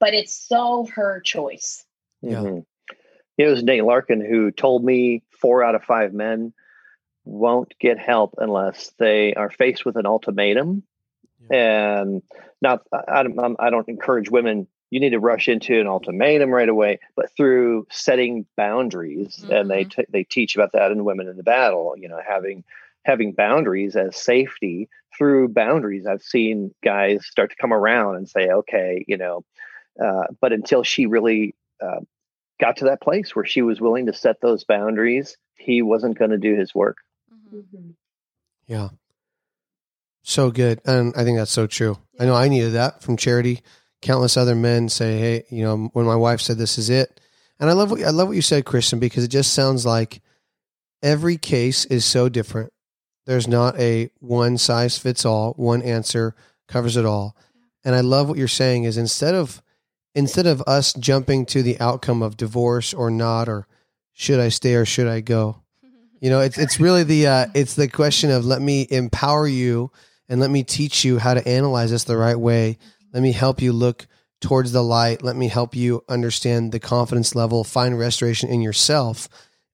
E: But it's so her choice.
C: Yeah.
D: Mhm. It was Nate Larkin who told me four out of five men won't get help unless they are faced with an ultimatum. And not, I don't, I don't encourage women you need to rush into an ultimatum right away, but through setting boundaries, mm-hmm. and they t- they teach about that in Women in the Battle. You know, having having boundaries as safety through boundaries. I've seen guys start to come around and say, okay, you know, uh, but until she really uh, got to that place where she was willing to set those boundaries, he wasn't going to do his work.
C: Mm-hmm. mm-hmm. Yeah. So good. And I think that's so true. I know I needed that from charity countless other men say, "Hey, you know, when my wife said this is it," and I love what I love what you said, Kristen, because it just sounds like every case is so different. There's not a one size fits all, one answer covers it all. And I love what you're saying is instead of instead of us jumping to the outcome of divorce or not or should I stay or should I go? You know, it's it's really the uh, <laughs> it's the question of let me empower you and let me teach you how to analyze this the right way let me help you look towards the light. Let me help you understand the confidence level, find restoration in yourself.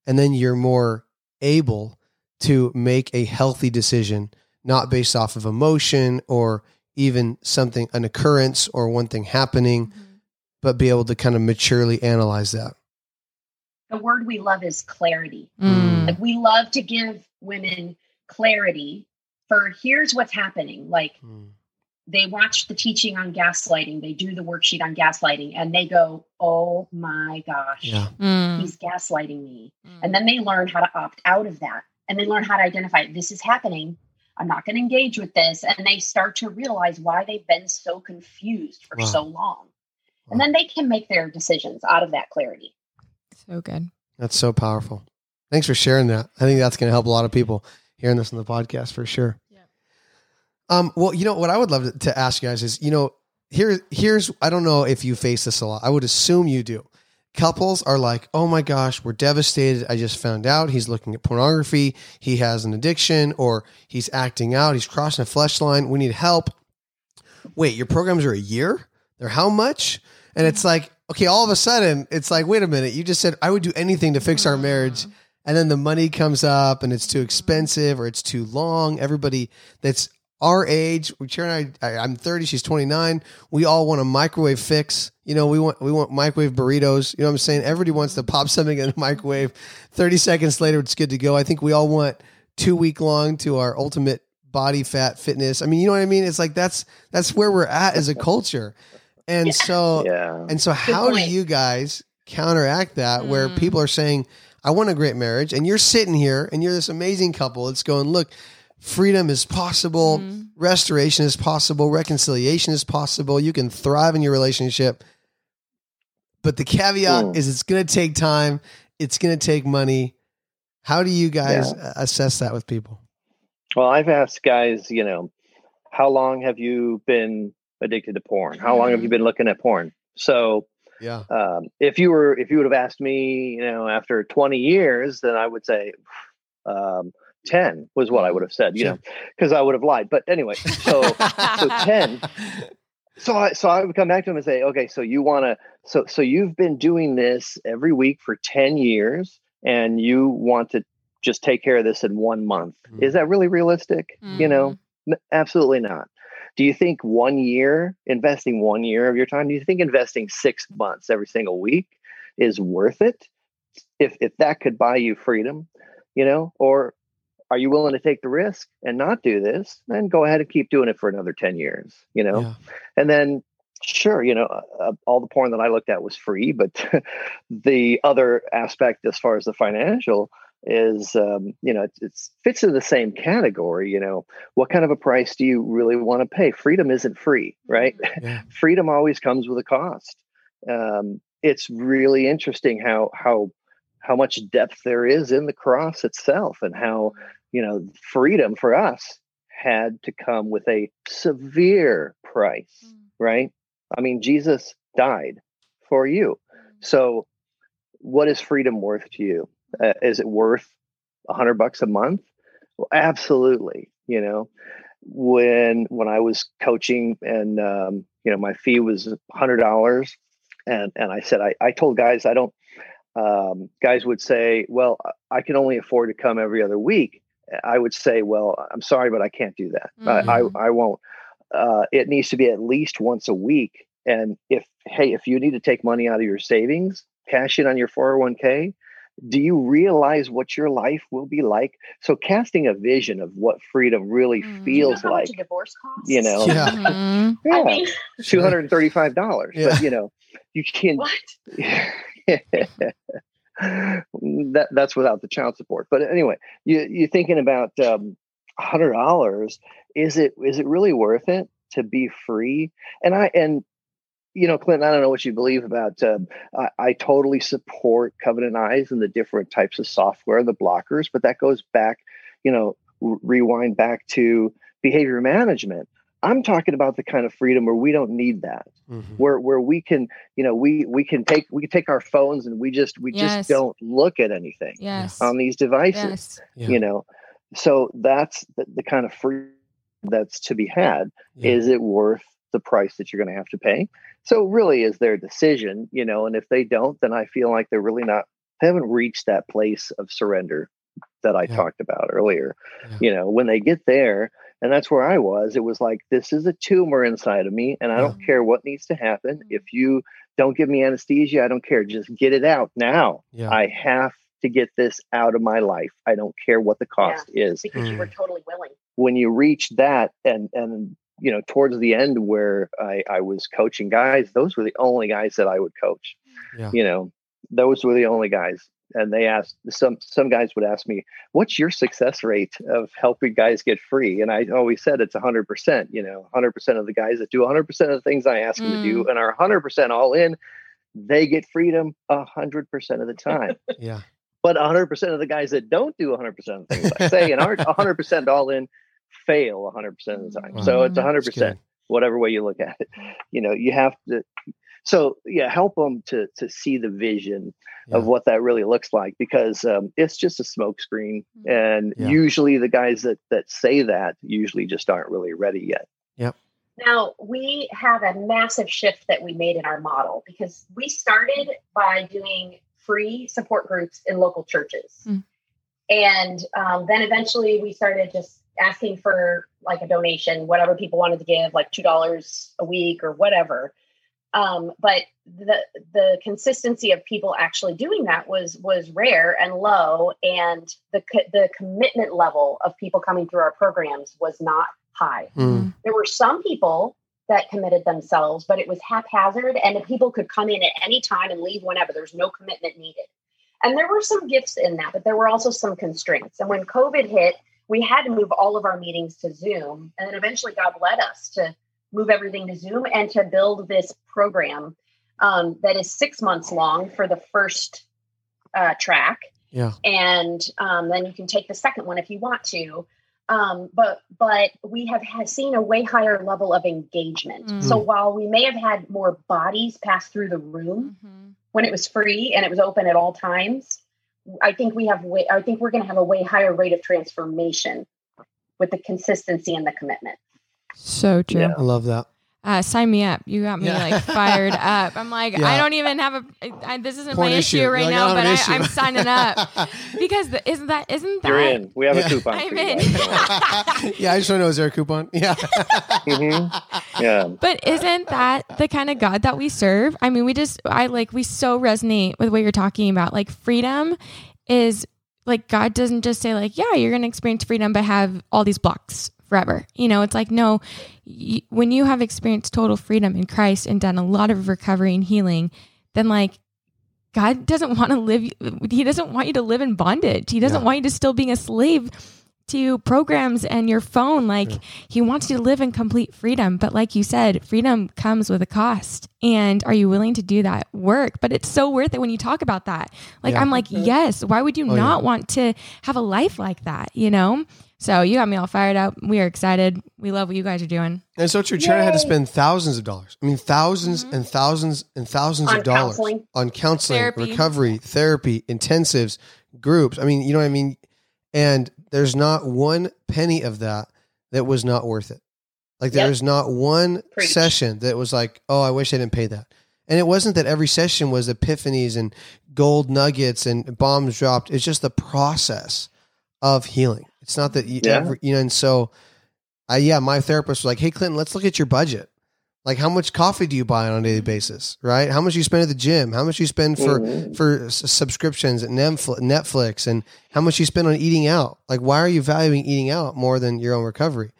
C: And then you're more able to make a healthy decision, not based off of emotion or even something, an occurrence or one thing happening, mm-hmm. But be able to kind of maturely analyze that.
E: The word we love is clarity. Mm. Like we love to give women clarity for here's what's happening. Like, mm they watch the teaching on gaslighting, they do the worksheet on gaslighting, and they go, Oh my gosh, yeah. mm. he's gaslighting me. Mm. And then they learn how to opt out of that. And they learn how to identify this is happening. I'm not going to engage with this. And they start to realize why they've been so confused for wow. so long. Wow. And then they can make their decisions out of that clarity.
B: So good.
C: That's so powerful. Thanks for sharing that. I think that's going to help a lot of people hearing this in the podcast for sure. Yeah. Um, well, you know what I would love to, to ask you guys is, you know, here, here's I don't know if you face this a lot. I would assume you do. Couples are like, oh my gosh, we're devastated. I just found out he's looking at pornography. He has an addiction, or he's acting out. He's crossing a flesh line. We need help. Wait, your programs are a year? They're how much? And it's like, okay, all of a sudden, it's like, wait a minute. You just said I would do anything to fix our mm-hmm. marriage and then the money comes up and it's too expensive or it's too long. Everybody that's our age, Sharon and I, I'm 30, she's 29. We all want a microwave fix. You know, we want we want microwave burritos. You know what I'm saying? Everybody wants to pop something in a microwave. 30 seconds later, it's good to go. I think we all want two week long to our ultimate body fat fitness. I mean, you know what I mean? It's like that's that's where we're at as a culture. And yeah. so yeah. and so how do you guys counteract that mm. where people are saying, I want a great marriage, and you're sitting here and you're this amazing couple. It's going, look, freedom is possible, mm-hmm. restoration is possible, reconciliation is possible. You can thrive in your relationship. But the caveat mm. is it's going to take time, it's going to take money. How do you guys yeah. assess that with people?
D: Well, I've asked guys, you know, how long have you been addicted to porn? How long have you mm-hmm. been looking at porn? So, yeah. Um, if you were, if you would have asked me, you know, after 20 years, then I would say, um, 10 was what I would have said, you sure. know, because I would have lied. But anyway, so so 10. <laughs> So I so I would come back to him and say, okay, so you want to so so you've been doing this every week for 10 years and you want to just take care of this in one month. Mm. Is that really realistic? Mm. You know, mm-hmm. absolutely not. Do you think one year, investing one year of your time, do you think investing six months every single week is worth it? If if that could buy you freedom, you know, or are you willing to take the risk and not do this then go ahead and keep doing it for another 10 years you know yeah. and then sure you know uh, uh all the porn that i looked at was free but <laughs> the other aspect as far as the financial is um, you know it fits in the same category you know what kind of a price do you really want to pay freedom isn't free right mm-hmm. yeah. <laughs> freedom always comes with a cost um, it's really interesting how how how much depth there is in the cross itself and how you know, freedom for us had to come with a severe price, mm. right? I mean, Jesus died for you. Mm. So, what is freedom worth to you? Uh, is it worth a hundred bucks a month? Well, absolutely. You know, when when I was coaching and um, you know my fee was hundred dollars, and and I said I I told guys I don't. Um, guys would say, "Well, I can only afford to come every other week." I would say, well, I'm sorry, but I can't do that. Mm-hmm. I, I, I won't. Uh, it needs to be at least once a week. And if hey, if you need to take money out of your savings, cash in on your 401k, do you realize what your life will be like? So casting a vision of what freedom really
B: Mm.
D: feels
E: how
D: like,
E: much a divorce costs?
D: you know,
C: Yeah.
B: Mhm. <laughs>
E: I mean,
D: two hundred and thirty-five dollars.
C: Yeah.
D: But you know, you can
E: what? <laughs>
D: that that's without the child support. But anyway, you you're thinking about um, hundred dollars. Is it is it really worth it to be free? And I and you know, Clinton, I don't know what you believe about. Um, I, I totally support Covenant Eyes and the different types of software, the blockers, but that goes back, you know, r- rewind back to behavior management. I'm talking about the kind of freedom where we don't need that
C: Mhm.
D: where where we can you know we we can take we can take our phones and we just we
B: Yes.
D: just don't look at anything
B: Yes.
D: on these devices
B: yes.
C: Yeah.
D: you know so that's the, the kind of freedom that's to be had
C: Yeah.
D: is it worth the price that you're going to have to pay so really is their decision you know and if they don't then i feel like they're really not they haven't reached that place of surrender that i
C: Yeah.
D: talked about earlier
C: Yeah.
D: you know when they get there and that's where i was it was like this is a tumor inside of me and i don't care what needs to happen if you don't give me anesthesia i don't care just get it out now
C: Yeah.
D: i have to get this out of my life i don't care what the cost is
E: Because you
C: Mm.
E: were totally willing.
D: when you reach that and and you know towards the end where i i was coaching guys those were the only guys that i would coach
C: Yeah.
D: you know those were the only guys and they asked some some guys would ask me what's your success rate of helping guys get free and i always said it's 100% you know 100% of the guys that do 100% of the things i ask them to do mm. and are 100% all in they get freedom 100% of the time <laughs>
C: Yeah.
D: but 100% of the guys that don't do 100% of the things I say and aren't 100% all in fail 100% of the time.
C: Wow.
D: So it's
B: That's
D: 100%, whatever way you look at it. You know, you have to. So yeah, help them to to see the vision of what that really looks like because um, it's just a smokescreen, and
C: Yeah.
D: usually the guys that that say that usually just aren't really ready yet. Yep.
E: Now, we have a massive shift that we made in our model because we started by doing free support groups in local churches.
B: Mm.
E: And um, then eventually we started just asking for like a donation, whatever people wanted to give, like $2 a week or whatever. Um, but the the consistency of people actually doing that was was rare and low, and the the commitment level of people coming through our programs was not high
C: Mm.
E: there were some people that committed themselves, but it was haphazard and the people could come in at any time and leave whenever. There's no commitment needed. And there were some gifts in that, but there were also some constraints. And when COVID hit, we had to move all of our meetings to Zoom. And then eventually God led us to move everything to Zoom and to build this program um, that is six months long for the first uh, track
C: Yeah.
E: and um, then you can take the second one if you want to. Um, but but we have had seen a way higher level of engagement.
B: Mm.
E: So while we may have had more bodies pass through the room
B: Mhm.
E: when it was free and it was open at all times, I think we have way, I think we're going to have a way higher rate of transformation with the consistency and the commitment.
B: So true.
D: Yeah.
C: I love that.
B: Uh, sign me up. You got me
C: Yeah.
B: like fired <laughs> up. I'm like,
C: Yeah.
B: I don't even have a. I, this isn't
C: Point
B: my issue,
C: You're
B: right
C: like,
B: now, but I, I'm signing up <laughs> because the, isn't that isn't that
D: You're in. We have
C: Yeah.
D: a coupon.
B: I'm in. <laughs>
C: yeah, I just want to know is there a coupon? Yeah.
D: Mhm. Yeah.
B: But isn't that the kind of God that we serve? I mean, we just, I like, we so resonate with what you're talking about. Like, freedom is like, God doesn't just say, like, yeah, you're going to experience freedom, but have all these blocks forever. You know, it's like, no, when you have experienced total freedom in Christ and done a lot of recovery and healing, then like, God doesn't want to live, He doesn't want you to live in bondage. He doesn't
C: Yeah.
B: want you to still being a slave to programs and your phone. Like, he wants you to live in complete freedom. But like you said, freedom comes with a cost. And are you willing to do that work? But it's so worth it when you talk about that. Like,
C: Yeah.
B: I'm like, yes, why would you
C: Oh,
B: not want to have a life like that? You know? So you got me all fired up. We are excited. We love what you guys are doing.
C: And so true. China had to spend thousands of dollars. I mean, 1000s
B: Mhm.
C: and thousands and thousands
E: On
C: of dollars
E: counseling.
C: on counseling,
B: Therapy.
C: recovery, therapy, intensives, groups. I mean, you know what I mean? And there's not one penny of that that was not worth it. Like
E: Yep.
C: there's not one
E: Preach.
C: session that was like, oh, I wish I didn't pay that. And it wasn't that every session was epiphanies and gold nuggets and bombs dropped. It's just the process of healing. It's not that you
D: Yeah.
C: ever, you know, and so I, yeah, my therapist was like, Hey, Clinton, let's look at your budget. Like how much coffee do you buy on a daily basis, right? How much you spend at the gym? How much you spend for
D: Mhm.
C: for s- subscriptions at Netflix, and how much you spend on eating out? Like why are you valuing eating out more than your own recovery?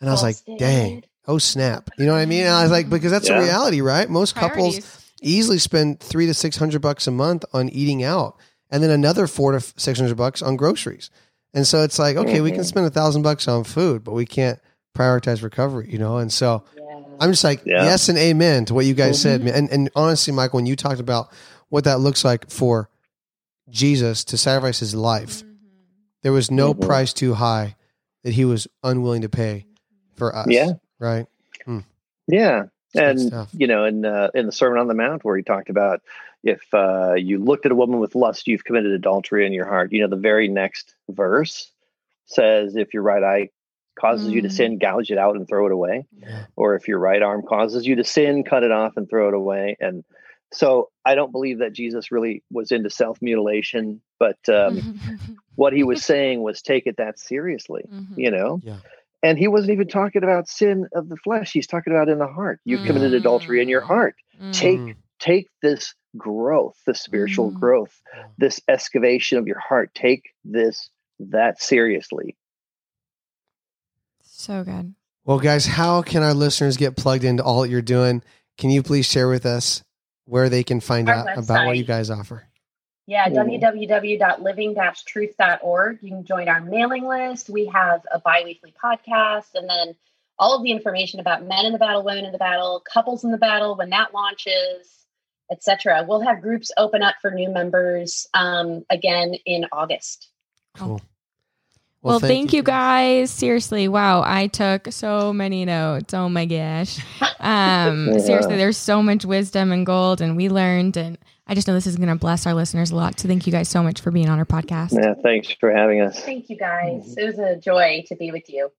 C: And I was like,
E: Busted.
C: dang, oh snap, you know what I mean? And I was like, because that's
D: Yeah.
C: the reality, right? Most couples easily spend three to six hundred bucks a month on eating out, and then another four to six hundred bucks on groceries. And so it's like, okay, we can
D: Mhm.
C: spend a thousand bucks on food, but we can't prioritize recovery, you know. And so
E: Yeah.
C: I'm just like,
D: Yeah.
C: yes and amen to what you guys said,
B: Mhm.
C: man. And and honestly, Michael, when you talked about what that looks like for Jesus to sacrifice his life, there was no
D: Mhm.
C: price too high that he was unwilling to pay for us.
D: Yeah.
C: Right.
D: Yeah.
C: Good
D: And you know, in uh, in the Sermon on the Mount, where he talked about if uh, you looked at a woman with lust, you've committed adultery in your heart. You know, the very next verse says, if your right eye causes you to
B: Mm.
D: sin, gouge it out and throw it away.
C: Yeah.
D: Or if your right arm causes you to sin, cut it off and throw it away. And so, I don't believe that Jesus really was into self mutilation, but um, <laughs> what he was saying was take it that seriously.
B: Mhm.
D: You know,
C: Yeah.
D: and he wasn't even talking about sin of the flesh. He's talking about in the heart. You've committed
B: Mm.
D: adultery in your heart.
C: Mm.
D: take this growth, the spiritual
B: Mm.
D: growth, this excavation of your heart. Take this that seriously.
B: So good.
C: Well, guys, how can our listeners get plugged into all that you're doing? Can you please share with us where they can find
E: Our
C: out about what you guys offer?
E: Yeah,
D: Mhm.
E: www.living-truth.org. You can join our mailing list. We have a bi-weekly podcast and then all of the information about men in the battle, women in the battle, couples in the battle, when that launches, etc. We'll have groups open up for new members um, again in August.
C: Cool.
B: Well, thank, you guys. Seriously, wow, I took so many notes. Oh my gosh. Um, <laughs>
D: Yeah.
B: Seriously, there's so much wisdom and gold, and we learned, and I just know this is going to bless our listeners a lot. So thank you guys so much for being on our podcast.
D: Yeah, thanks for having us.
E: Thank you guys. It was a joy to be with you.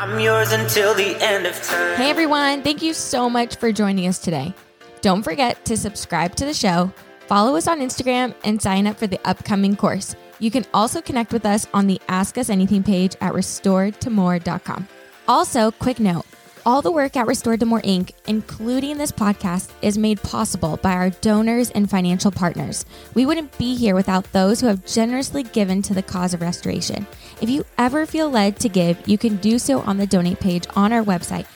A: I'm yours until the end of time.
B: Hey everyone, thank you so much for joining us today. Don't forget to subscribe to the show, follow us on Instagram, and sign up for the upcoming course. You can also connect with us on the Ask Us Anything page at restoredtomore.com. Also, quick note all the work at Restored to More Inc., including this podcast, is made possible by our donors and financial partners. We wouldn't be here without those who have generously given to the cause of restoration. If you ever feel led to give, you can do so on the donate page on our website